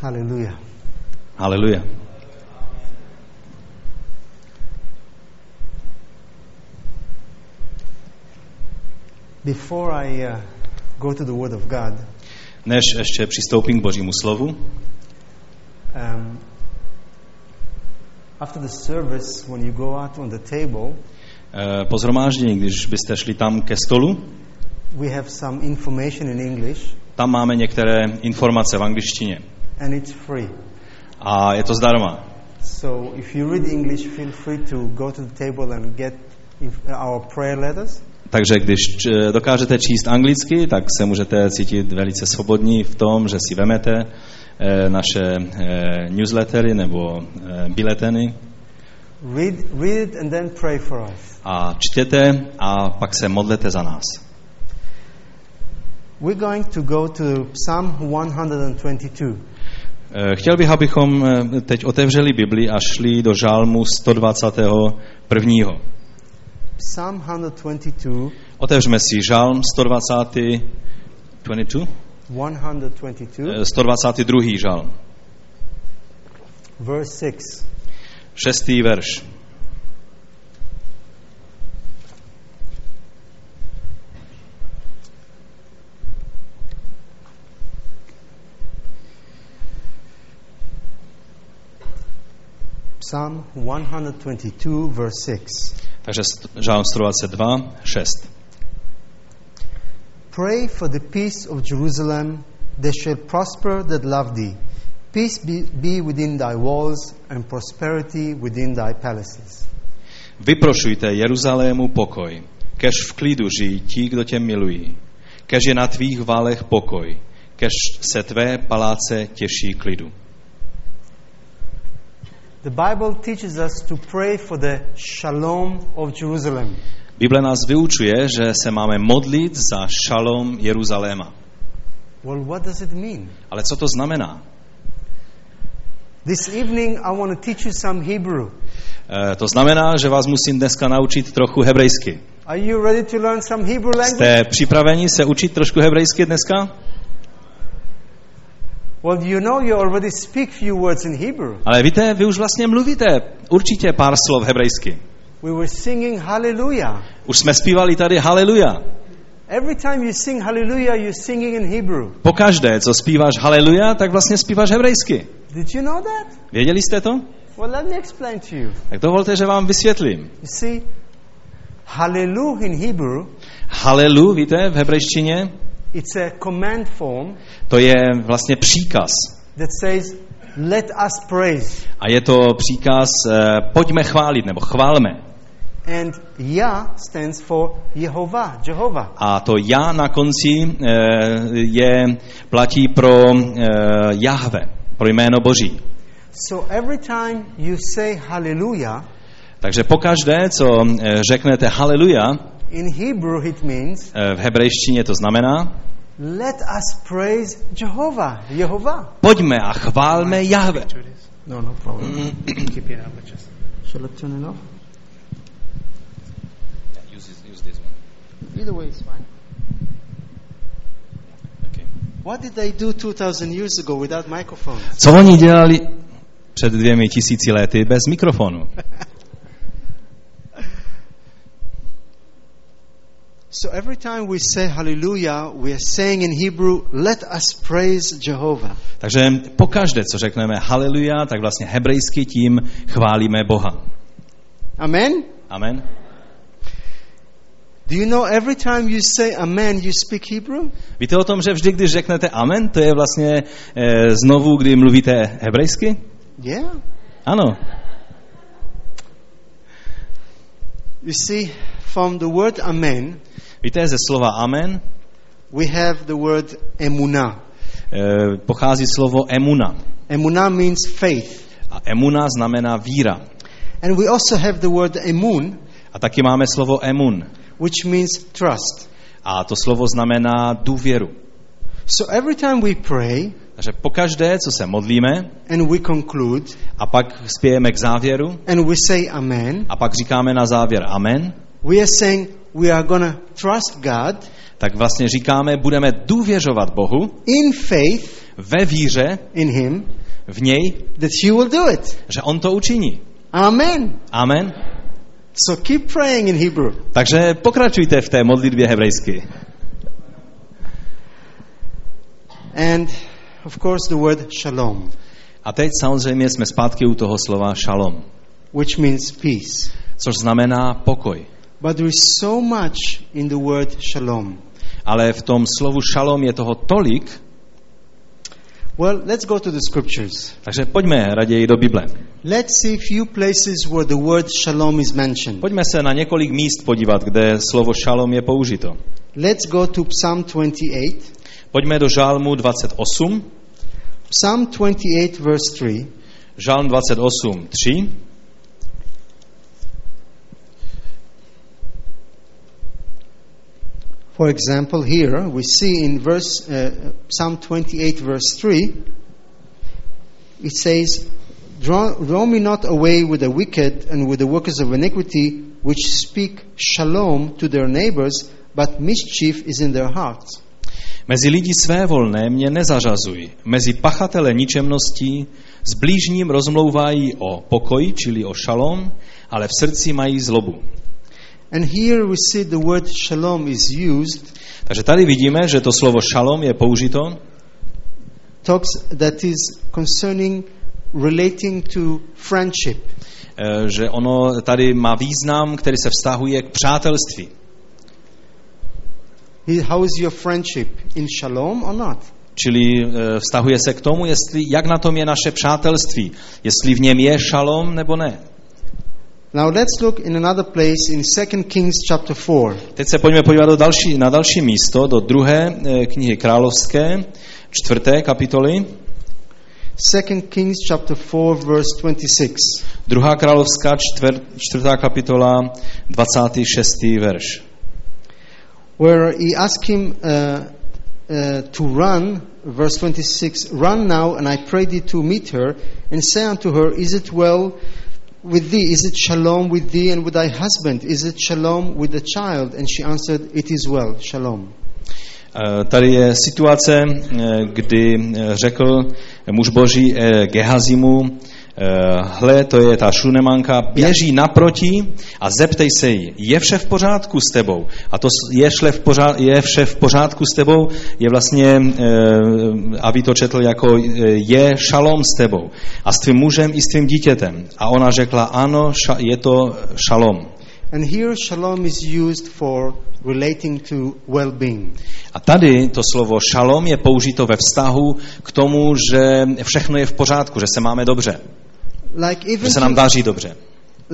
Hallelujah. Haleluja. Before I uh, go to the Word of God, Než ještě přistoupím k Božímu slovu, um, after the service, when you go out on the table, eh, po zhromáždění, když byste šli tam ke stolu, we have some information in English, tam máme některé informace v angličtině and it's free. a je to zdarma. So if you read English, feel free to go to the table and get our prayer letters. Takže když č- dokážete číst anglicky, tak se můžete cítit velice svobodní v tom, že si vemete eh, naše eh, newslettery nebo eh, bileteny Read, read and then pray for us. a čtěte a pak se modlete za nás. We're going to go to Psalm 122. Eh, Chtěl bych, abychom eh, teď otevřeli Bibli a šli do žálmu 121. Psalm 122, Otevřeme si žálm 120. 22? 122, Eh, 122. žálm. verse 6. Šestý verš. Psalm 122, verse 6. Takže žálm 122, 6. Pray for the peace of Jerusalem, they shall prosper that love thee. Peace be, be within thy walls and prosperity within thy palaces. Vyprošujte Jeruzalému pokoj, kež v klidu žijí ti, kdo tě milují. Kež je na tvých válech pokoj, kež se tvé paláce těší klidu. The Bible teaches us to pray for the shalom of Jerusalem. Bible nás vyučuje, že se máme modlit za šalom Jeruzaléma. Well, what does it mean? Ale co to znamená? This evening, I want to teach you some Hebrew. E, to znamená, že vás musím dneska naučit trochu hebrejsky. Are you ready to learn some Hebrew language? Jste připraveni se učit trošku hebrejsky dneska? Well, you know you already speak few words in Hebrew. Ale víte, vy už vlastně mluvíte určitě pár slov hebrejsky. We were singing Hallelujah. Už jsme zpívali tady haleluja. Every time you sing Hallelujah, you're singing in Hebrew. Pokaždé, co zpíváš haleluja, tak vlastně zpíváš hebrejsky. Did you know that? Věděli jste to? Well, let me explain to you. Tak dovolte, že vám vysvětlím. You see, Hallelujah in Hebrew, Halelu, víte, v hebrejštině, it's a command form to je vlastně příkaz. that says, let us praise. A je to příkaz, eh, pojďme chválit, nebo chválme. And Yah stands for Jehovah, Jehovah. A to já na konci eh, je, platí pro eh, Jahve, pro jméno Boží. So every time you say Hallelujah, Takže pokaždé, co eh, řeknete haleluja, in Hebrew it means, eh, v hebrejštině to znamená, let us praise Jehovah, Jehovah. pojďme a chválme Jahve. No, no problem. Shall I turn it off? Either way is fine. What did they do 2,000 years ago without microphones? Co oni dělali před dvěmi tisíci lety bez mikrofonu? So every time we say hallelujah, we are saying in Hebrew, let us praise Jehovah. Takže pokaždé, co řekneme haleluja, tak vlastně hebrejsky tím chválíme Boha. Amen? Amen. Do you know every time you say amen, you speak Hebrew? Víte o tom, že vždy, když řeknete amen, to je vlastně eh, znovu, kdy mluvíte hebrejsky? Yeah. Ano. You see, from the word amen, Víte, ze slova amen we have the word emunah. eh, pochází slovo emuna. Emunah means faith. A emuna znamená víra. And we also have the word emun, A taky máme slovo emun. which means trust. A to slovo znamená důvěru. So every time we pray Takže pokaždé, co se modlíme, and we conclude a pak spějeme k závěru, and we say amen, a pak říkáme na závěr amen, we are saying we are to trust God tak vlastně říkáme, budeme důvěřovat Bohu in faith ve víře in Him v něj, that you will do it. že on to učiní. Amen. Amen. So keep praying in Hebrew. Takže pokračujte v té modlitbě hebrejsky. And of course, the word shalom, A teď samozřejmě jsme zpátky u toho slova šalom, which means peace. což znamená pokoj. But there is so much in the word shalom. Ale v tom slovu šalom je toho tolik, Well, let's go to the scriptures. takže pojďme raději do Bible. Let's see a few places where the word shalom is mentioned. Pojďme se na několik míst podívat, kde slovo šalom je použito. Let's go to Psalm 28. Pojďme do Žálmu 28, Psalm 28, verse 3. Žálm 28, 3. For example, here we see in verse uh, Psalm 28, verse 3, it says, draw, draw me not away with the wicked and with the workers of iniquity, which speak shalom to their neighbors, but mischief is in their hearts. Mezi lidi své volné mě nezařazuj. Mezi pachatele ničemností s blížním rozmlouvají o pokoji, čili o šalom, ale v srdci mají zlobu. And here we see the word shalom is used, Takže tady vidíme, že to slovo šalom je použito, talks that is concerning relating to friendship. eh, že ono tady má význam, který se vztahuje k přátelství. How is your friendship? In shalom or not? Čili eh, vztahuje se k tomu, jestli, jak na tom je naše přátelství. Jestli v něm je šalom nebo ne. Now let's look in another place in 2 Kings chapter 4. Teď se pojďme podívat do další, na další místo, do druhé eh, knihy královské, čtvrté kapitoly. 2 Kings chapter 4 verse 26. Druhá královská, čtvr, čtvrtá kapitola, 26. verš. Where he asked him uh, uh, to run, verse 26, Run now, and I pray thee to meet her, and say unto her, Is it well with thee? Is it shalom with thee and with thy husband? Is it shalom with the child? And she answered, It is well, shalom. Eh, Tady je situace, eh, kdy eh, řekl muž boží eh, Gehazimu, eh, hle, to je ta šunemanka, běží naproti a zeptej se jí, je vše v pořádku s tebou? A to je, šle v pořád, je vše v pořádku s tebou je vlastně, eh, aby to četl jako eh, je šalom s tebou a s tvým mužem i s tvým dítětem. A ona řekla, ano, je to šalom. And here shalom is used for relating to well-being. A tady to slovo šalom je použito ve vztahu k tomu, že všechno je v pořádku, že se máme dobře, Like že even, se nám daří dobře.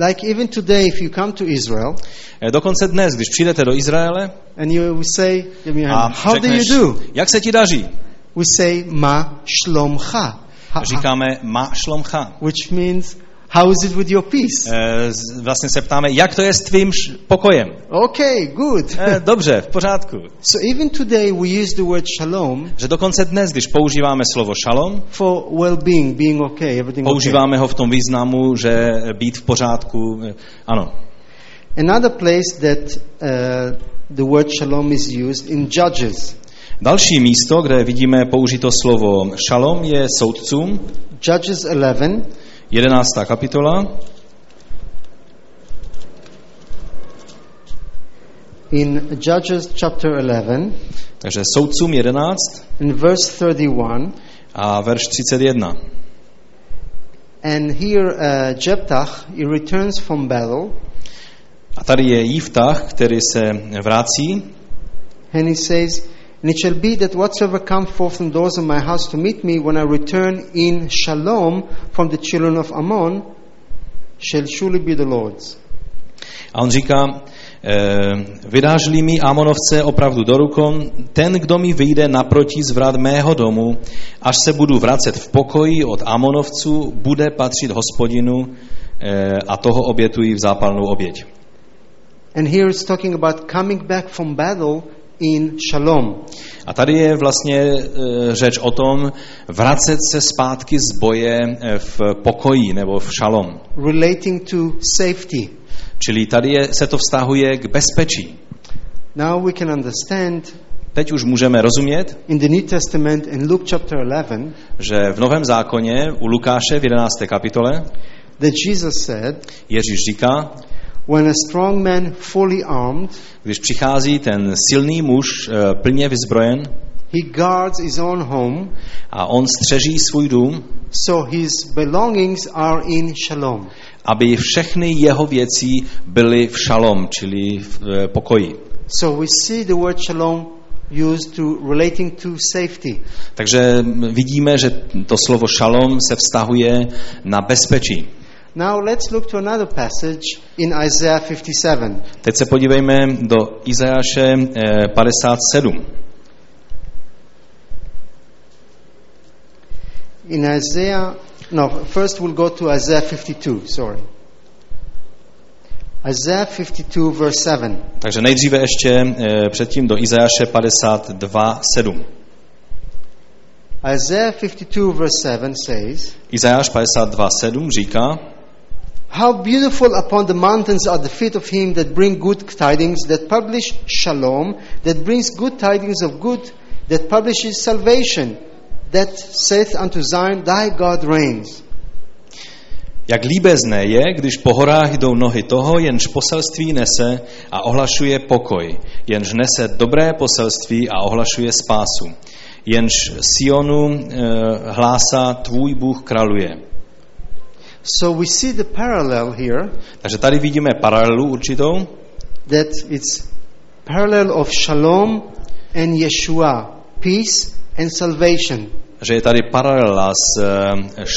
like even today, if you come to Israel Eh, Dokonce dnes, když přijdete do Izraele and you will say, a how do you do? jak se ti daří? We say, Ma shlomcha. Ha- ha- Říkáme ma šlomcha. which means how is it with your peace? Z- Vlastně se ptáme, jak to je s tvým pokojem? Okay, good. Eh, Dobře, v pořádku. so even today we use the word shalom Že dokonce dnes, když používáme slovo šalom, for well-being, being okay, everything okay. používáme ho v tom významu, že být v pořádku, eh, ano. Another place that uh, the word shalom is used in Judges. Další místo, kde vidíme použito slovo šalom, je soudcům, Judges 11, 11. kapitola, in Judges chapter 11, takže soudcům 11 in verse 31, a verš 31. and here uh, Jephthah, he returns from battle, A tady je Jiftach, který se vrací and he says, And it shall be that whatsoever come forth from doors of my house to meet me when I return in shalom from the children of Ammon shall surely be the Lord's. a on říká, eh, vydážli mi Amonovce opravdu do rukou, ten, kdo mi vyjde naproti z vrat mého domu, až se budu vracet v pokoji od Amonovců, bude patřit hospodinu eh, a toho obětují v zápalnou oběť. And here it's talking about coming back from battle in shalom. A tady je vlastně e, řeč o tom vracet se zpátky z boje e, v pokoji nebo v šalom. relating to safety. Čili tady je, se to vztahuje k bezpečí. Now we can understand teď už můžeme rozumět, in the New Testament in Luke chapter 11 že v Novém zákoně u Lukáše v 11. kapitole that Jesus said, Ježíš říká, When a strong man fully armed, když přichází ten silný muž eh, plně vyzbrojen he guards his own home, a on střeží svůj dům, so his belongings are in shalom. aby všechny jeho věcí byly v šalom, čili v eh, pokoji. So we see the word shalom used to relating to safety. Takže vidíme, že to slovo šalom se vztahuje na bezpečí. Now let's look to another passage in Isaiah 57. Teď se podívejme do Izajáše eh, 57. In Isaiah, no, first we'll go to Isaiah 52, sorry. Isaiah 52, verse 7. Takže nejdříve ještě eh, předtím do Izajáše 52, 7. Isaiah 52, verse 7 says, Izajáš 52, 7 říká, How beautiful upon the mountains are the feet of him that bring good tidings, that publish shalom, that brings good tidings of good, that publishes salvation, that saith unto Zion, Thy God reigns. Jak líbezné je, když po horách jdou nohy toho, jenž poselství nese a ohlašuje pokoj, jenž nese dobré poselství a ohlašuje spásu, jenž Sionu e, hlásá tvůj Bůh kraluje. So we see the parallel here Takže tady vidíme paralelu určitou, that it's parallel of shalom and Yeshua, peace and salvation. že je tady paralela s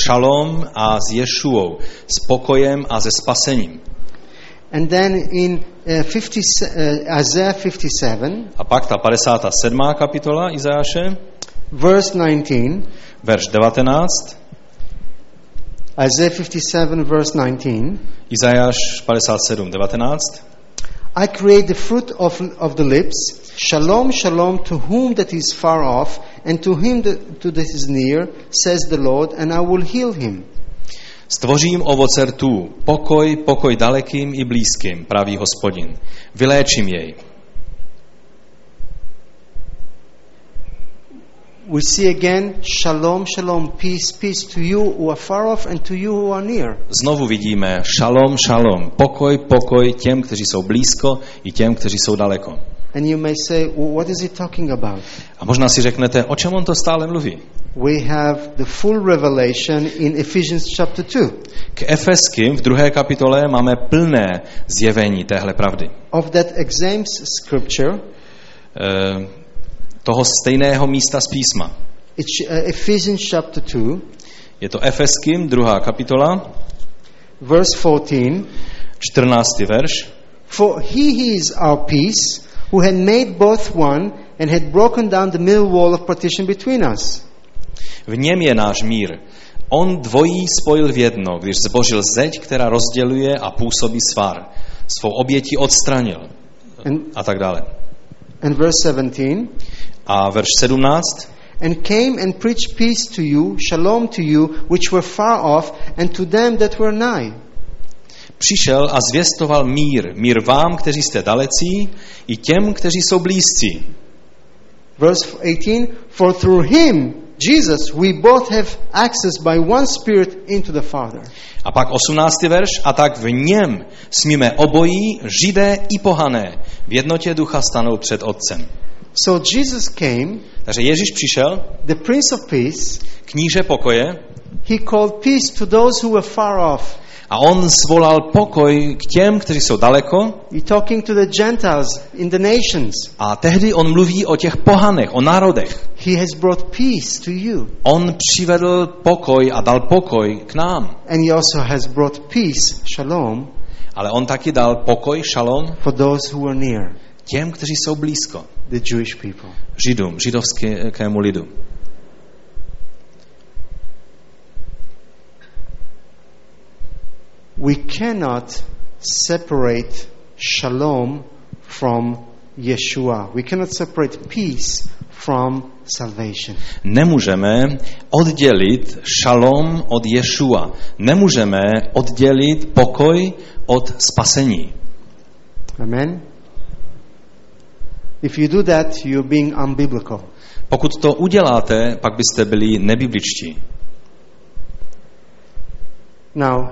šalom a s Ješuou, s pokojem a se spasením. And then in uh, 50, uh, Isaiah 57, A pak ta 57. kapitola Izajáše, verse 19, verš 19, Isaiah 57, verse 19, Izajáš 57, 19, I create the fruit of, of the lips, shalom, shalom to whom that is far off, and to him that, to that is near, says the Lord, and I will heal him. Stvořím ovoce rtů, pokoj, pokoj dalekým i blízkým, praví hospodin. Vyléčím jej. We see again, shalom, shalom, peace, peace to you who are far off and to you who are near. Znovu vidíme šalom, šalom, pokoj, pokoj těm, kteří jsou blízko i těm, kteří jsou daleko. And you may say, what is he talking about? A možná si řeknete, o čem on to stále mluví? We have the full revelation in Ephesians chapter 2 K Efeským v druhé kapitole máme plné zjevení téhle pravdy. of that exam scripture. E, toho stejného místa z písma. It's uh, Ephesians chapter 2, Je to Efeským, druhá kapitola, verse 14. 14. verš. For he is our peace, who had made both one and had broken down the middle wall of partition between us. V něm je náš mír. On dvojí spojil v jedno, když zbožil zeď, která rozděluje a působí svar. Svou obětí odstranil. And, A tak dále. and verse 17. A verš 17. And came and preached peace to you, shalom to you, which were far off, and to them that were nigh. Přišel a zvěstoval mír. Mír vám, kteří jste dalecí, i těm, kteří jsou blízcí. Verse 18. For through him, Jesus, we both have access by one Spirit into the Father. A pak 18. verš. A tak v něm smíme obojí, židé i pohané, v jednotě ducha stanou před Otcem. So Jesus came, Takže Ježíš přišel, the Prince of Peace. kníže pokoje, He called peace to those who were far off. a on svolal pokoj k těm, kteří jsou daleko, talking to the Gentiles in the nations. a tehdy on mluví o těch pohanech, o národech. He has brought peace to you. On přivedl pokoj a dal pokoj k nám. And he also has brought peace, shalom, Ale on taky dal pokoj, šalom, for those who are near, těm, kteří jsou blízko. The Jewish people. Židům, židovskému lidu. We cannot separate shalom from Yeshua. We cannot separate peace from salvation. Nemůžeme oddělit šalom od Ješua. Nemůžeme oddělit pokoj od spasení. Amen? If you do that, you're being unbiblical. Pokud to uděláte, pak byste byli nebibličtí. Now,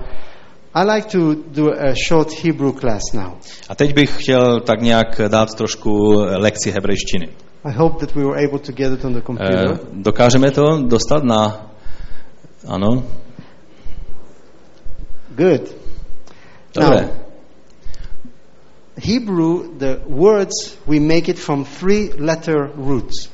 I like to do a short Hebrew class now. A teď bych chtěl tak nějak dát trošku lekci hebrejštiny. I hope that we were able to get it on the Eh, computer. Dokážeme to dostat na... Ano, Good. dobré. Now, Hebrew, the words, we make it from three letter roots.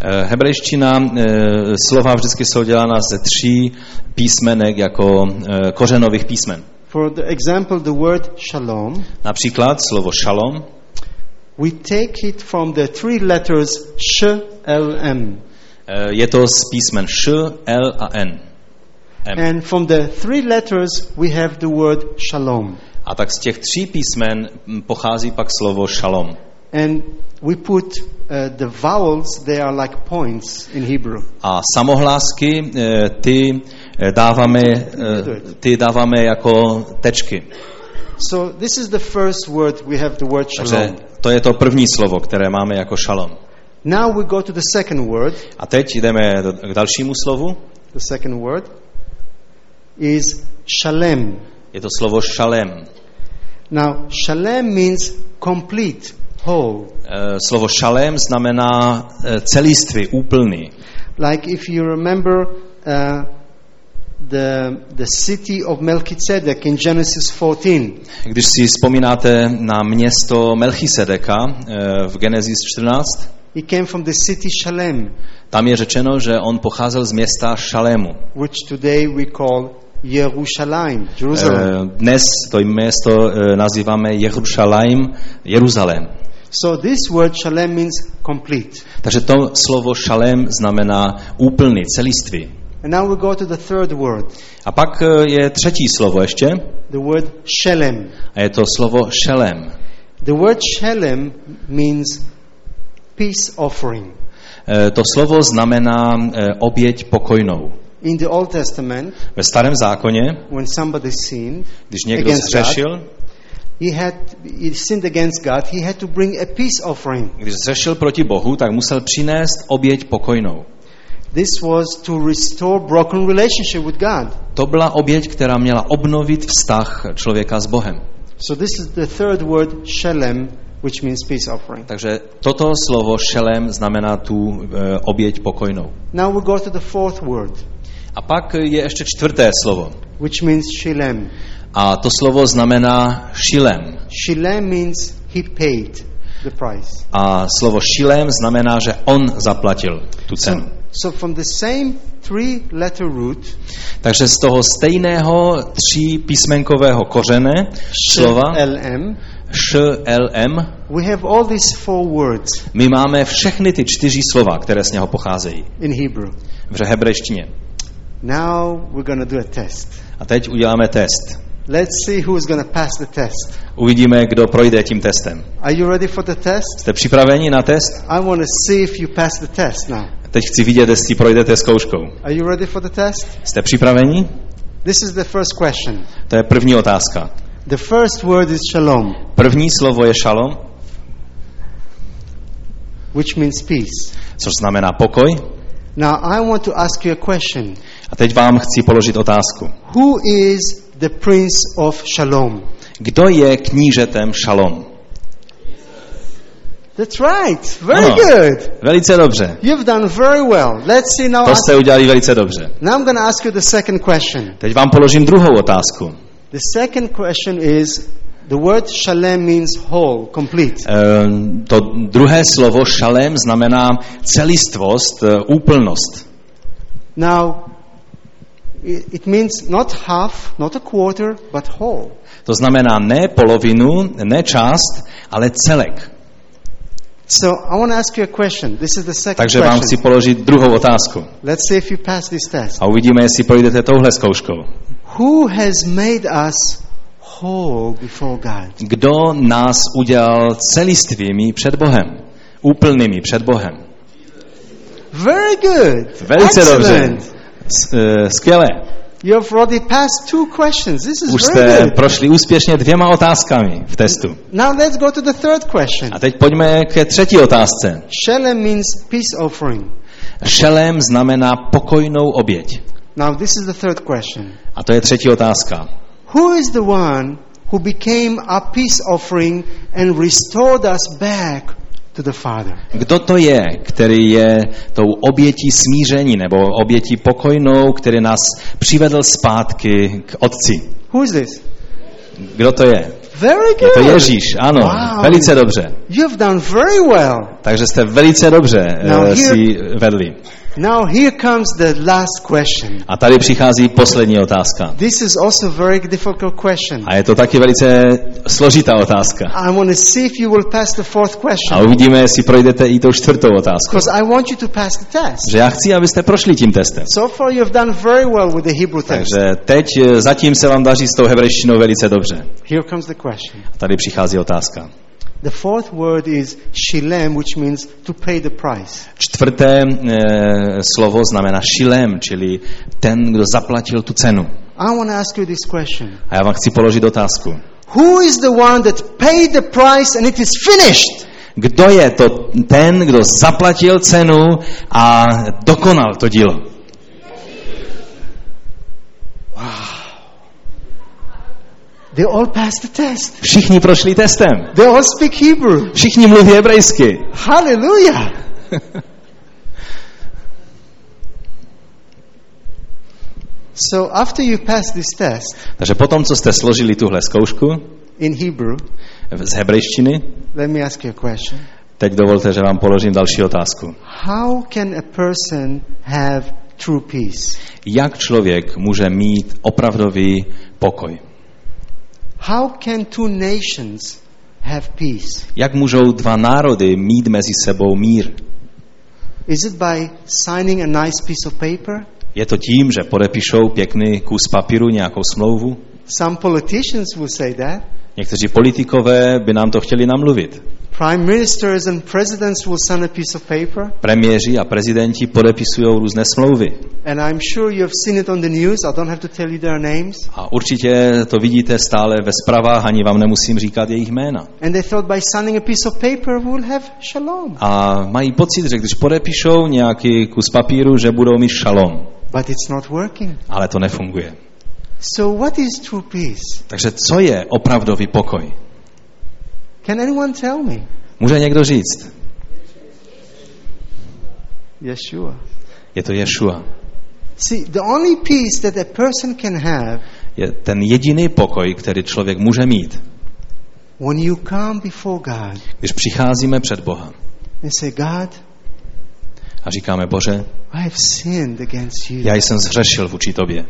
Eh, Hebrejština, eh, slova vždycky jsou dělána ze tří písmenek jako eh, kořenových písmen. For the example, the word shalom, Například slovo šalom, we take it from the three letters sh, l, m. je to z písmen š, l a n. M. And from the three letters, we have the word shalom. A tak z těch tří písmen pochází pak slovo šalom. And we put uh, the vowels, they are like points in Hebrew. A samohlásky, eh, ty eh, dáváme, eh, ty dáváme jako tečky. So this is the first word, we have the word Takže shalom. to je to první slovo, které máme jako šalom. Now we go to the second word. A teď jdeme k dalšímu slovu. The second word is shalem. Je to slovo šalem. Now, shalem means complete, whole. Eh, Slovo šalem znamená eh, celistvý, úplný. Like if you remember uh, the, the city of Melchizedek in Genesis 14. Když si vzpomínáte na město Melchisedeka v Genesis 14, He came from the city Shalem, tam je řečeno, že on pocházel z města Šalému. which today we call Yerushalayim, Jerusalem. Eh, Dnes to město eh, nazýváme Jerušalajm, Jeruzalém. So this word Shalem means complete. Takže to slovo šalem znamená úplný, celistvý. And now we go to the third word, A pak eh, je třetí slovo ještě, the word Shalem. a je to slovo šelem. The word Shalem means peace offering. To slovo znamená oběť pokojnou. In the Old Testament, Ve starém zákoně, when somebody sinned když někdo zřešil, he had he sinned against God, he had to bring a peace offering. když zřešil proti Bohu, tak musel přinést oběť pokojnou. This was to restore broken relationship with God. To byla oběť, která měla obnovit vztah člověka s Bohem. So this is the third word, shalem, which means peace offering. Takže toto slovo šelem znamená tu eh, oběť pokojnou. Now we go to the fourth word, A pak je ještě čtvrté slovo. which means shilem. A to slovo znamená šilem. Shilem means he paid the price. A slovo šilem znamená, že on zaplatil tu cenu. So, so from the same three letter root, Takže z toho stejného tří písmenkového kořene slova LM, šlm we have all these four words my máme všechny ty čtyři slova, které z něho pocházejí in Hebrew. v hebrejštině. Now we're to do a test. A teď uděláme test. Let's see who's to pass the test. Uvidíme, kdo projde tím testem. Are you ready for the test? Jste připraveni na test? I want to see if you pass the test now. Teď chci vidět, jestli projdete zkouškou. Are you ready for the test? Jste připraveni? This is the first question. To je první otázka. The first word is shalom, První slovo je šalom, which means peace. což znamená pokoj. Now I want to ask you a question. A teď vám chci položit otázku. Who is the prince of shalom? Kdo je knížetem šalom? That's right. Very Ano. good. Velice dobře. You've done very well. Let's see now. To ask- jste udělali velice dobře. now I'm going to ask you the second question. Teď vám položím druhou otázku. The second question is the word shalem means whole, complete. Ehm, To druhé slovo šalem znamená celistvost, eh, úplnost. Now, it, means not half, not a quarter, but whole. To znamená ne polovinu, ne část, ale celek. So I want to ask you a question. This is the second Takže vám chci položit druhou otázku. Let's see if you pass this test. A uvidíme, jestli projdete touhle zkouškou. Who has made us? Kdo nás udělal celistvými před Bohem? Úplnými před Bohem. Very good. Velice dobře. Excellent. S- eh, Skvěle. You have already passed two questions. This is Už very jste prošli úspěšně dvěma otázkami v testu. Now let's go to the third question. A teď pojďme ke třetí otázce. Shalem means peace offering. Šelem znamená pokojnou oběť. Now this is the third question. A to je třetí otázka. Who is the one who became a peace offering and restored us back to the Father? Kdo to je, který je tou obětí smíření nebo obětí pokojnou, který nás přivedl zpátky k Otci? Who is this? Kdo to je? Very Je to good. Ježíš, ano, Wow. velice dobře. You've done very well. Takže jste velice dobře Now here- si vedli. Now here comes the last question. A tady přichází poslední otázka. This is also a very difficult question. A je to taky velice složitá otázka. I want to see if you will pass the fourth A question. uvidíme, jestli projdete i tou čtvrtou otázku. Because I want you to pass the test. Že já chci, abyste prošli tím testem. So far you have done very well with the Hebrew text. Takže teď eh, zatím se vám daří s tou hebrejštinou velice dobře. Here comes the question. A tady přichází otázka. The fourth word is shilem, which means to pay the price. Čtvrté e, slovo znamená šilem, čili ten, kdo zaplatil tu cenu. I want to ask you this question. A já vám chci položit otázku. Who is the one that paid the price and it is finished? Kdo je to ten, kdo zaplatil cenu a dokonal to dílo? They all passed the test. Všichni prošli testem. They all speak Hebrew. Všichni mluví hebrejsky. Hallelujah. so after you pass this test Takže potom, co jste složili tuhle zkoušku in Hebrew, z hebrejštiny, let me ask you a question. teď dovolte, že vám položím další otázku. How can a person have true peace? Jak člověk může mít opravdový pokoj? How can two nations have peace? Jak můžou dva národy mít mezi sebou mír? Is it by signing a nice piece of paper? Je to tím, že podepíšou pěkný kus papíru, nějakou smlouvu? Some politicians will say that. Někteří politikové by nám to chtěli namluvit. Prime ministers and presidents will sign a piece of paper. Premiéři a prezidenti podepisují různé smlouvy. And I'm sure you have seen it on the news. I don't have to tell you their names. A určitě to vidíte stále ve zprávách, ani vám nemusím říkat jejich jména. And they thought by signing a piece of paper we'll have shalom. A mají pocit, že když podepíšou nějaký kus papíru, že budou mít šalom. But it's not working. Ale to nefunguje. So what is true peace? Takže co je opravdový pokoj? Can anyone tell me? Může někdo říct? Yeshua. Je to Ješua. See, the only peace that a person can have Je ten jediný pokoj, který člověk může mít, when you come before God když přicházíme před Boha and say, God, a říkáme, Bože, I have sinned against you. já jsem zhřešil vůči Tobě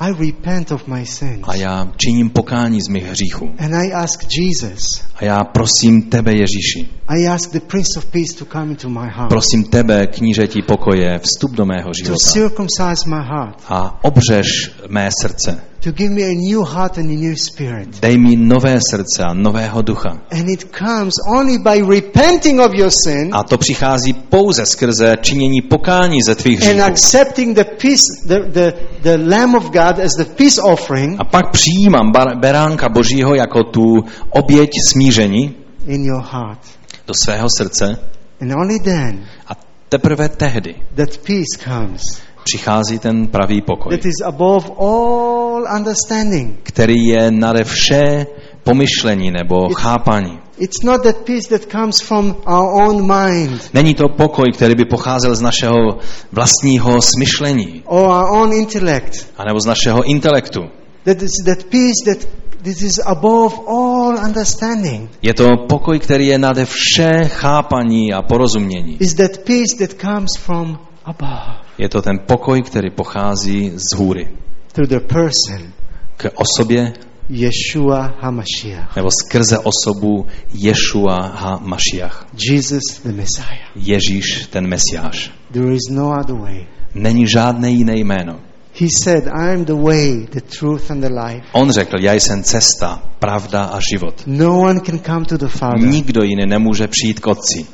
I repent of my sins. a já činím pokání z mých hříchů. And I ask Jesus, A já prosím Tebe, Ježíši, I ask the Prince of Peace to come into my heart, prosím Tebe, knížetí pokoje, vstup do mého to života circumcise my heart, a obřeš mé srdce. To give me a new heart and a new spirit. Dej mi nové srdce a nového ducha. And it comes only by repenting of your sin A to přichází pouze skrze činění pokání ze tvých and hříchů. accepting the peace, the, the, the Lamb of God as the peace offering A pak přijímám beránka Božího jako tu oběť smíření in your heart. do svého srdce And only then a teprve tehdy that peace comes. Přichází ten pravý pokoj, That is above all understanding. který je nade vše pomyšlení nebo chápání. It's not that peace that comes from our own mind Není to pokoj, který by pocházel z našeho vlastního smyšlení, or our own intellect. anebo z našeho intelektu. That is that peace that this is above all understanding. Je to pokoj, který je nade vše chápaní a porozumění. Is that peace that comes from above Je to ten pokoj, který pochází z hůry. through the person K osobě Yeshua HaMashiach, nebo skrze osobu Ješua ha Mašiach. Jesus the Messiah. Ježíš, ten Mesiáš. There is no other way. Není žádné jiné jméno. He said, I am the way, the truth and the life. On řekl, já jsem cesta, pravda a život. No one can come to the Father Nikdo jiný nemůže přijít k Otci,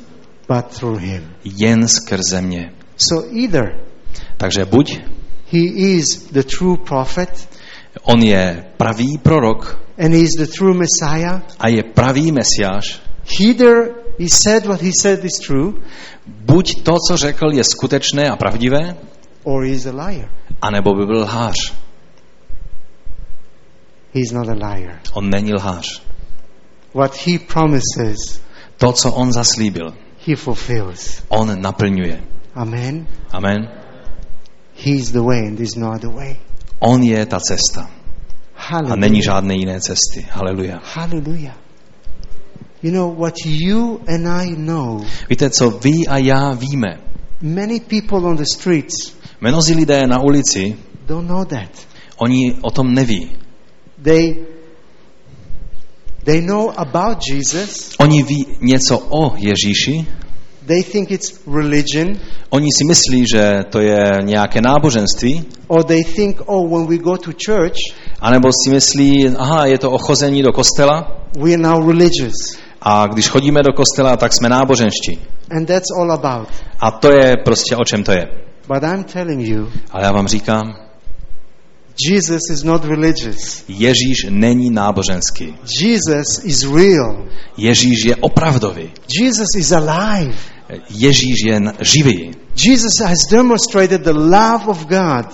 but through him. jen skrze mě. So either Takže buď He is the true prophet On je pravý prorok and he is the true Messiah. a je pravý mesiáš. Either he said what he said is true Buď to, co řekl, je skutečné a pravdivé, or he is a liar. anebo by byl lhář. He is not a liar. On není lhář. What he promises, To, co on zaslíbil, he fulfills. on naplňuje. Amen. Amen. He is the way and there is no other way. On je ta cesta a Hallelujah. není žádné jiné cesty. Haleluja. Hallelujah. You know what you and I know. Víte, co vy a já víme? Many people on the streets Mnozí lidé na ulici, don't know that. oni o tom neví. They they know about Jesus. Oni ví něco o Ježíši, They think it's religion, oni si myslí, že to je nějaké náboženství, or they think, oh, when we go to church, anebo si myslí, aha, je to ochození do kostela we are now religious, a když chodíme do kostela, tak jsme náboženští. and that's all about. A to je prostě o čem to je. But I'm telling you, Ale já vám říkám, Jesus is not religious. Ježíš není náboženský. Jesus is real. Ježíš je opravdový. Jesus is alive. Ježíš je živý. Jesus has demonstrated the love of God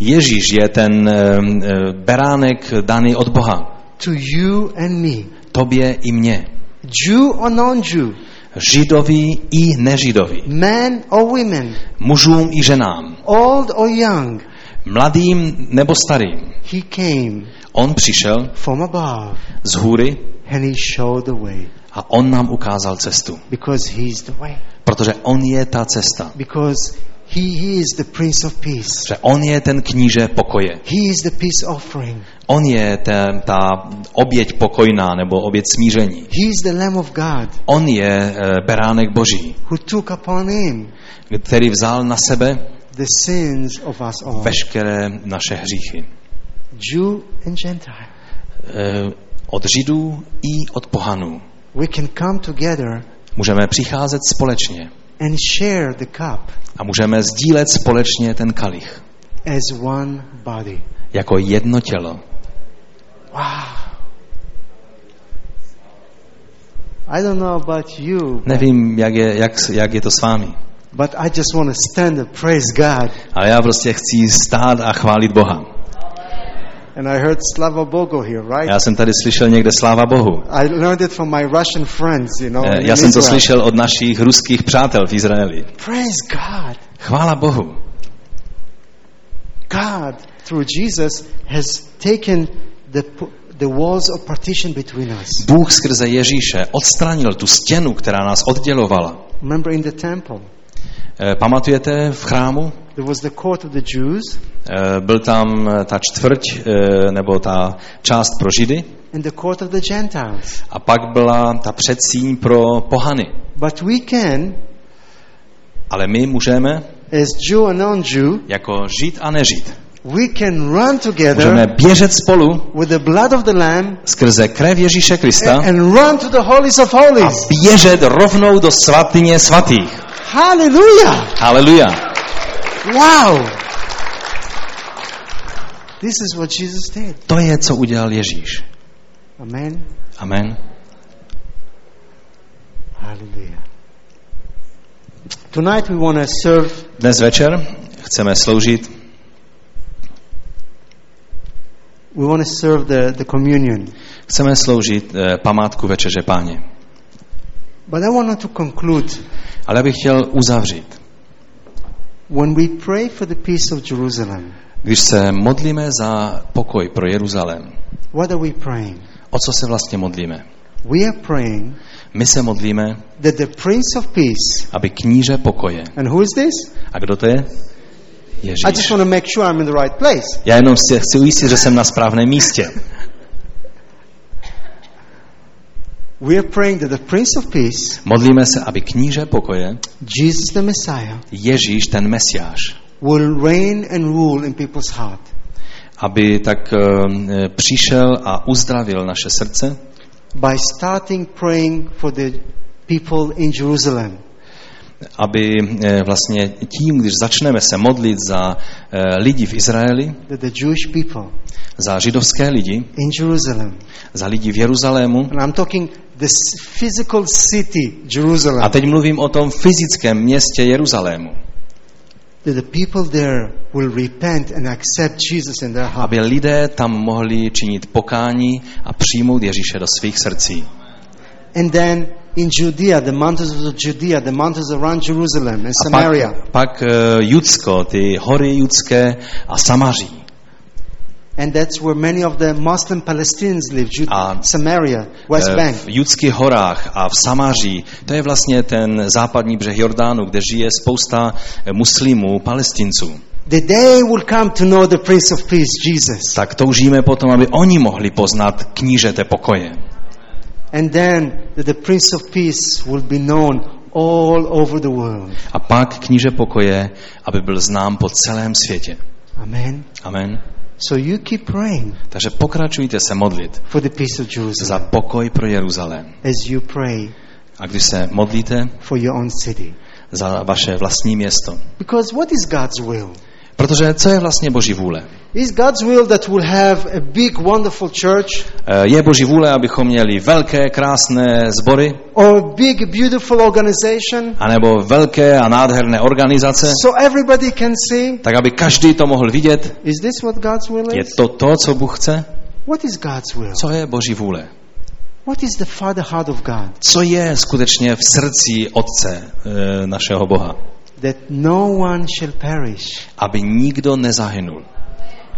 Ježíš je ten um, eh, beránek daný od Boha. to you and me, Tobě i mně. Jew or non-Jew, Židový i nežidový. men or women, Mužům i ženám. old or young. Mladým nebo starým. He came On přišel from above z hůry and he showed the way a on nám ukázal cestu. because he's the way. Protože on je ta cesta. Because he is the Prince of Peace. Že on je ten kníže pokoje. He is the peace offering. On je ta, ta oběť pokojná nebo oběť smíření. He is the Lamb of God On je eh, beránek boží, who took upon him který vzal na sebe the sins of us all, veškeré naše hříchy. Jew and Gentile. Eh, Od židů i od pohanů. We can come together Můžeme přicházet společně and share the cup a můžeme sdílet společně ten kalich as one body. jako jedno tělo. Wow. I don't know about you, but, Nevím, jak je, jak, jak je to s vámi, but I just want to stand and praise God. ale já prostě chci stát a chválit Boha. And I heard Slava Bogo here, right? Já jsem tady slyšel někde sláva Bohu. I learned it from my Russian friends, you know. Eh, Já jsem to Israel. slyšel od našich ruských přátel v Izraeli. Praise God. Chvála Bohu. God, through Jesus, has taken the, the walls of partition between us. Bůh skrze Ježíše odstranil tu stěnu, která nás oddělovala. Remember in the temple, Eh, Pamatujete v chrámu? There was the court of the Jews Eh, Byl tam eh, ta čtvrť, eh, nebo ta část pro Židy, and the court of the Gentiles. a pak byla ta předsíň pro pohany. But we can, Ale my můžeme, as Jew and non-Jew, jako žít a nežít, we can run together můžeme běžet spolu with the blood of the Lamb skrze krev Ježíše Krista and run to the holies of a holies. běžet rovnou do svatyně svatých. Hallelujah! Haleluja. Wow! This is what Jesus did. To je, co udělal Ježíš. Amen. Amen. Hallelujah. Tonight we want to serve Dnes večer chceme sloužit, we want to serve the, the communion. chceme sloužit eh, památku Večeře Páně. But I want to conclude Ale bych chtěl uzavřít. When we pray for the peace of Jerusalem, Když se modlíme za pokoj pro Jeruzalém, what are we praying? o co se vlastně modlíme? We are praying My se modlíme, that the Prince of Peace, aby kníže pokoje. and who is this? A kdo to je? I just Ježíš. want to make sure I'm in the right place. Já jenom si chci ujistit, že jsem na správném místě. We are praying that the Prince of Peace, Modlíme se, aby kníže pokoje, Jesus the Messiah, Ježíš ten Mesiáš, will reign and rule in people's heart. aby tak eh, přišel a uzdravil naše srdce, by starting praying for the people in Jerusalem. Aby eh, vlastně tím, když začneme se modlit za eh, lidi v Izraeli, za židovské lidi, za lidi v Jeruzalému, a teď mluvím o tom fyzickém městě Jeruzalému, aby lidé tam mohli činit pokání a přijmout Ježíše do svých srdcí. And then in Judea, the mountains of Judea, the mountains around Jerusalem and A Samaria, pak, pak eh, Judsko, ty hory judské a Samaří. and that's where many of the Muslim Palestinians live, Jud- A- Samaria, West Eh, Bank. v judských horách a v Samaří, to je vlastně ten západní břeh Jordánu, kde žije spousta eh, muslimů, palestinců. The day will come to know the Prince of Peace, Jesus. Tak toužíme potom, aby oni mohli poznat knížete pokoje. And then that the Prince of Peace will be known all over the world. A pak kníže pokoje, aby byl znám po celém světě. Amen. Amen. So you keep praying Takže pokračujte se modlit for the peace of za Jerusalem pokoj pro Jeruzalém. as you pray A když se modlíte for your own city. za vaše vlastní město. Because what is God's will? Protože co je vlastně Boží vůle? Is God's will that we'll have a big, wonderful church Eh, Je Boží vůle, abychom měli velké, krásné sbory, or a big, beautiful organization anebo velké a nádherné organizace, so everybody can see? tak aby každý to mohl vidět. Is this what God's will Je is? to to, co Bůh chce? What is God's will? Co je Boží vůle? What is the Father heart of God? Co je skutečně v srdci Otce e, našeho Boha? That no one shall perish, Aby nikdo nezahynul,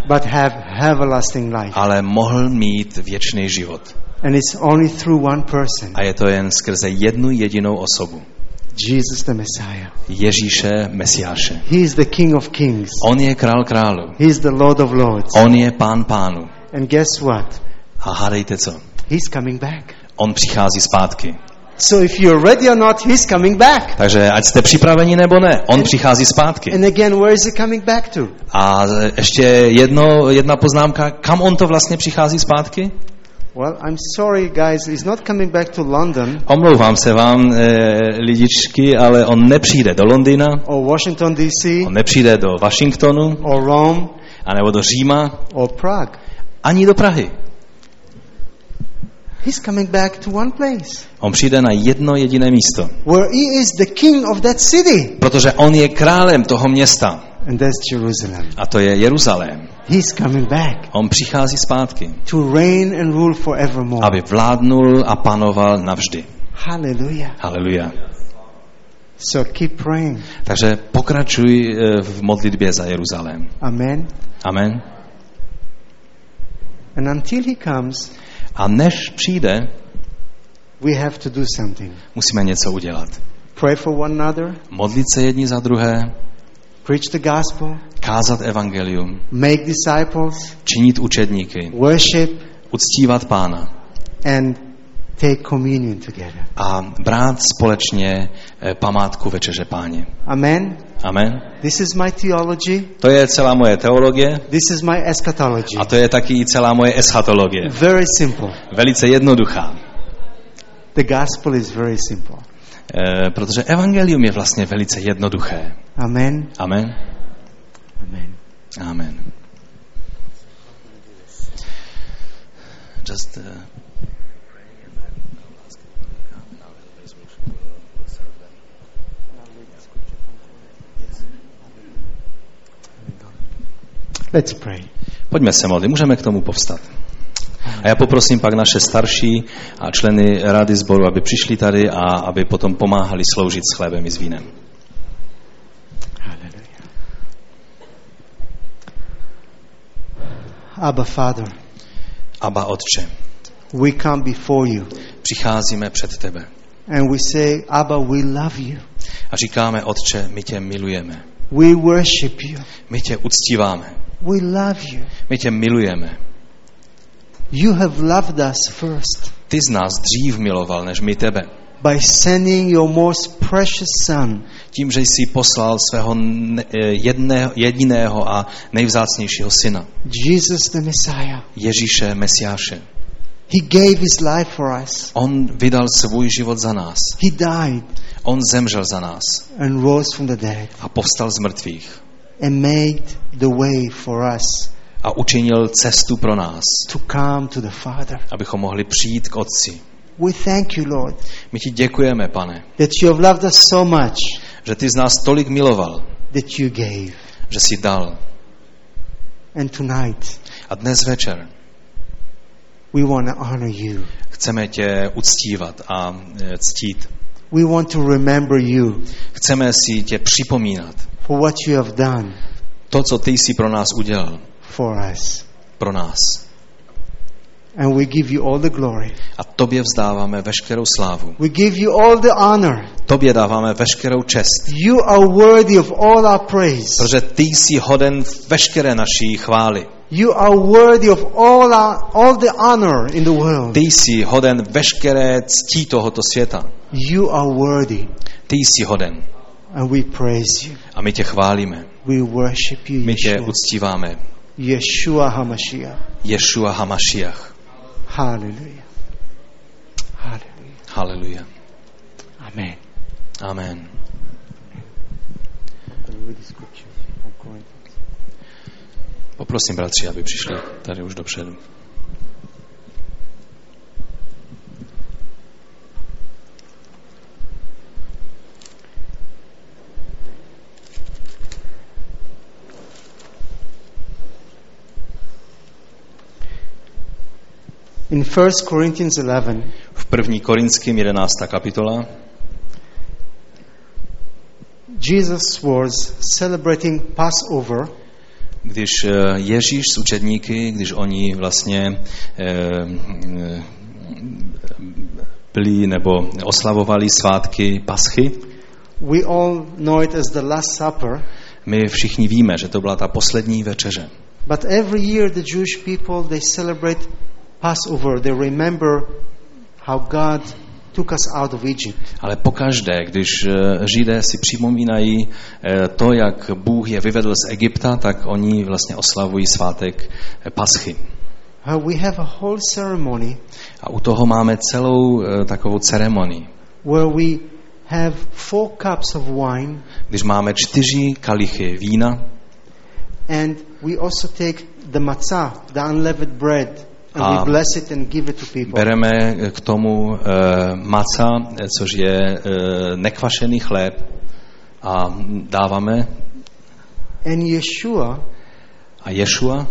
but have everlasting life. ale mohl mít věčný život. And it's only through one person, A je to jen skrze jednu jedinou osobu. Jesus the Messiah. Ježíše Mesiáše. He is the King of kings. On je král králu. He is the Lord of lords. On je pán pánu. And guess what? A hádejte co? He's coming back. On přichází zpátky. So if you're ready or not, he's coming back. Takže ať jste připraveni nebo ne, on přichází zpátky. And again, where is he coming back to? A ještě jedno, jedna poznámka, kam on to vlastně přichází zpátky? Well, I'm sorry, guys. He's not coming back to London Omlouvám se vám, e, lidičky, ale on nepřijde do Londýna, or Washington, D.C. on nepřijde do Washingtonu, or Rome anebo do Říma, or Prague. ani do Prahy. He's coming back to one place On přijde na jedno jediné místo, where he is the king of that city. protože on je králem toho města And that's Jerusalem. a to je Jeruzalém. He's coming back On přichází zpátky, to reign and rule forevermore. aby vládnul a panoval navždy. Hallelujah. Haleluja. So keep praying. Takže pokračuj e, v modlitbě za Jeruzalém. Amen. Amen. And until he comes, A než přijde, we have to do something. musíme něco udělat. Pray for one another, Modlit se jedni za druhé, preach the gospel, kázat evangelium, make disciples, činit učedníky, worship, uctívat pána and take communion together. a brát společně eh, památku večeře páně. Amen. Amen. This is my theology. To je celá moje teologie This is my eschatology. a to je taky i celá moje eschatologie. Very simple. Velice jednoduchá, The gospel is very simple. Eh, protože evangelium je vlastně velice jednoduché. Amen. Amen. Amen. Amen. Just uh, Let's pray. Pojďme se modlit, můžeme k tomu povstat. A já poprosím pak naše starší a členy rady sboru, aby přišli tady a aby potom pomáhali sloužit s chlebem i s vínem. Abba, Father, Aba Otče, we come before you přicházíme před tebe and we say, Abba, we love you. a říkáme, Otče, my tě milujeme, We worship you. my tě uctíváme, We love you. my tě milujeme. You have loved us first Ty z nás dřív miloval, než my tebe. by sending your most precious Son Tím, že jsi poslal svého eh, jedného, jediného a nejvzácnějšího syna, Jesus the Messiah. Ježíše Mesiáše. He gave his life for us. On vydal svůj život za nás. He died. On zemřel za nás and rose from the dead a povstal z mrtvých and made the way for us a učinil cestu pro nás, to come to the Father. abychom mohli přijít k Otci. We thank you, Lord, My ti děkujeme, pane, that you have loved us so much že ty z nás tolik miloval, that you gave. že jsi dal. And tonight, A dnes večer we want to honor you. chceme tě uctívat a e, ctít. We want to remember you Chceme si tě připomínat. For what you have done To, co ty jsi pro nás udělal. for us. Pro nás. And we give you all the glory. A tobě vzdáváme veškerou slávu. We give you all the honor. Tobě dáváme veškerou čest. You are worthy of all our praise. Protože ty jsi hoden veškeré naší chvály. You are worthy of all our, all the honor in the world. Ty jsi hoden veškeré ctí tohoto světa. You are worthy. Ty jsi hoden. And we praise you. A my tě chválíme. We worship you, My tě Yeshua. uctíváme. Yeshua HaMashiach. Ješua Hamašiach. Hallelujah. Hallelujah. Haleluja. Amen. Amen. Poprosím bratři, aby přišli tady už dopředu. In 1 Corinthians 11, V 1. Korinským 11. kapitola Jesus was celebrating Passover když eh, Ježíš s učedníky, když oni vlastně eh, eh, byli nebo oslavovali svátky Paschy, We all know it as the Last Supper, my všichni víme, že to byla ta poslední večeře. but every year the Jewish people they celebrate Passover. They remember how God took us out of Egypt. Ale pokaždé, když eh, Židé si připomínají eh, to, jak Bůh je vyvedl z Egypta, tak oni vlastně oslavují svátek eh, Paschy. Uh, we have a whole ceremony A u toho máme celou takovou ceremonii. where we have four cups of wine Když máme čtyři kalichy vína and we also take the matzah, the unleavened bread, and we bless it and give it to people. Bereme k tomu uh, maca, eh, což je uh, nekvašený chléb a dáváme And Yeshua, a Ješua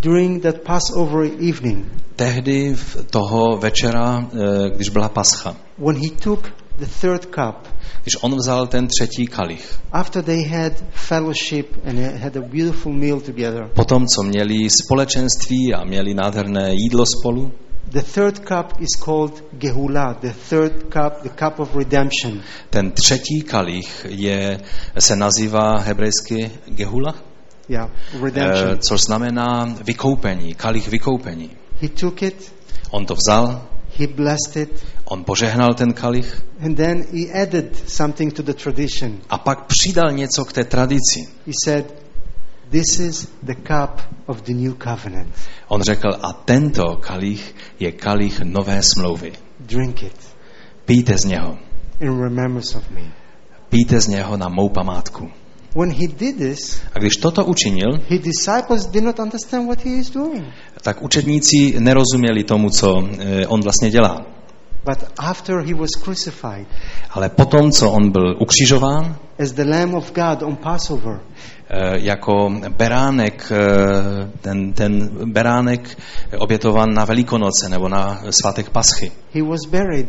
during that Passover evening, tehdy v toho večera, uh, když byla pascha, when he took the third cup, když on vzal ten třetí kalich, after they had fellowship and had a beautiful meal together, potom co měli společenství a měli nádherné jídlo spolu, the third cup is called Gehulah, the third cup, the cup of redemption. ten třetí kalich je, se nazývá hebrejsky Gehula, Yeah, redemption. uh, což znamená vykoupení, kalich vykoupení. he took it, On to vzal, he blessed it, on požehnal ten kalich and then he added something to the tradition. a pak přidal něco k té tradici. He said, This is the cup of the new covenant. On řekl, a tento kalich je kalich nové smlouvy. Drink it Pijte z něho. in remembrance of me. Pijte z něho na mou památku. When he did this, A když toto učinil, his disciples did not understand what he is doing. tak učedníci nerozuměli tomu, co eh, on vlastně dělá. But after he was crucified, Ale potom, co on byl ukřižován, as the Lamb of God on Passover, eh, jako beránek, eh, ten, ten beránek obětovan na Velikonoce nebo na svátek Paschy. he was buried.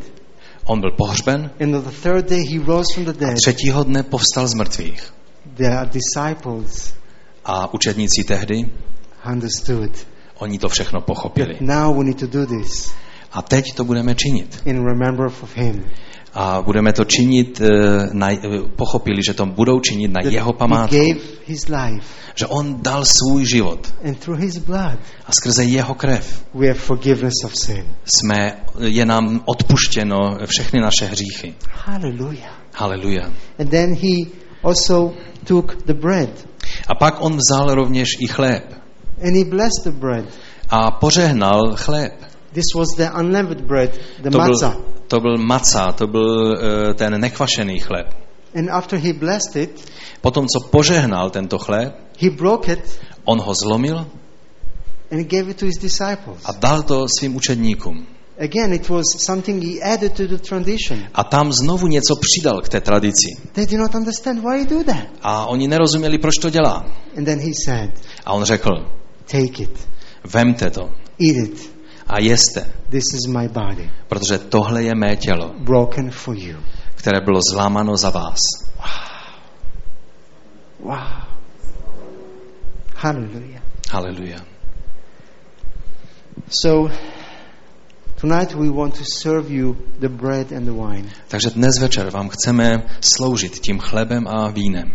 On byl pohřben And on the third day he rose from the a dead. třetího dne povstal z mrtvých. The disciples A učedníci tehdy, understood oni to všechno pochopili. A teď to budeme činit. in remembrance of him. A budeme to činit, eh, na, eh, pochopili, že to budou činit na jeho památku. gave his life. Že on dal svůj život And through his blood, a skrze jeho krev we have forgiveness of sin. jsme, je nám odpuštěno všechny naše hříchy. Hallelujah. Haleluja. And then he also took the bread A pak on vzal rovněž i chléb and he blessed the bread. a požehnal chléb. This was the unleavened bread, the To byl, matzah. To byl maca, to byl eh, ten nekvašený chléb. And after he blessed it, Potom, co požehnal tento chléb, he broke it on ho zlomil and gave it to his disciples. a dal to svým učedníkům. Again, it was something he added to the tradition. A tam znovu něco přidal k té tradici. They did not understand why he do that. A oni nerozuměli, proč to dělá. And then he said, A on řekl, take it, vemte to eat it. A jeste, This is my body, protože tohle je mé tělo, broken for you. které bylo zlámáno za vás. Wow. Hallelujah. Haleluja. So, tonight we want to serve you the bread and the wine. Takže dnes večer vám chceme sloužit tím chlebem a vínem.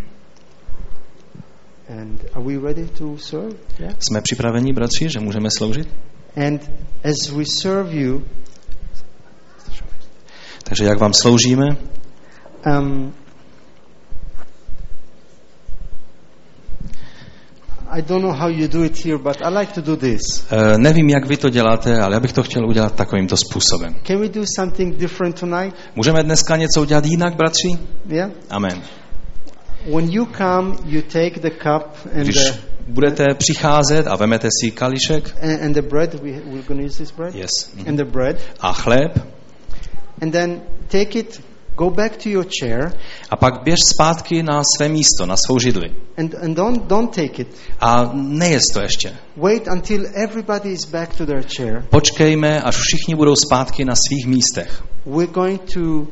And are we ready to serve? Yeah. Jsme připraveni, bratři, že můžeme sloužit? And as we serve you, Takže jak vám sloužíme? um, I don't know how you do it here, but I like to do this. Nevím, jak vy to děláte, ale já bych to chtěl udělat takovýmto způsobem. Can we do something different tonight? Můžeme dneska něco udělat jinak, bratři? Yeah. Amen. When you come, you take the cup and Když the budete přicházet a vemete si kališek and, and the bread. We, we're going to use this bread. yes. mhm, And the bread, a chléb and then take it. Go back to your chair, a pak běž zpátky na své místo, na svou židli. and, and don't don't take it. A nejest to ještě. Wait until everybody is back to their chair. Počkejme, až všichni budou zpátky na svých místech. We're going to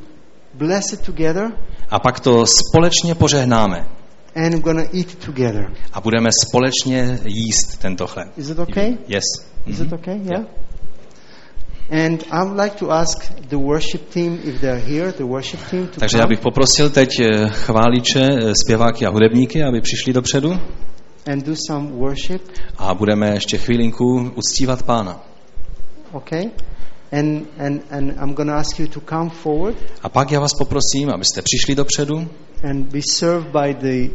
bless it together, A pak to společně požehnáme. And we're to eat together. A budeme společně jíst tento chléb. Is it okay? Yes. Is Mhm. it okay? Yeah. And I would like to ask the worship team if they're here, the worship team to Takže já bych poprosil teď eh, chváliče, eh, zpěváky a hudebníky, aby přišli dopředu and do some worship. a budeme ještě chvílinku uctívat pána. Okay? And and and I'm going to ask you to come forward A pak já vás poprosím, abyste přišli dopředu and be served by the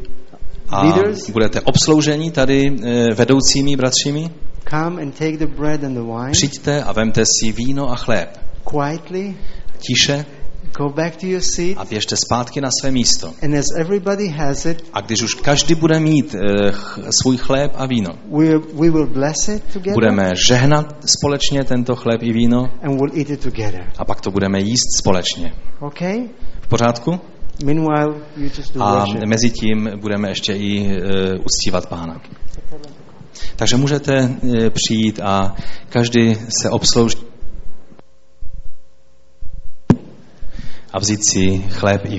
a leaders. budete obslouženi tady eh, vedoucími bratřími. Come and take the bread and the wine Přijďte a vemte si víno a chléb. quietly. Tiše Go back to your seat. a běžte zpátky na své místo. And as everybody has it, A když už každý bude mít eh, ch- svůj chléb a víno, we we will bless it together budeme žehnat společně tento chléb i víno and we'll eat it together. a pak to budeme jíst společně. Okay? V pořádku? Meanwhile, you just do A worship. mezi tím budeme ještě i uh, uctívat pána. Takže můžete eh, přijít a každý se obslouží a vzít si chléb i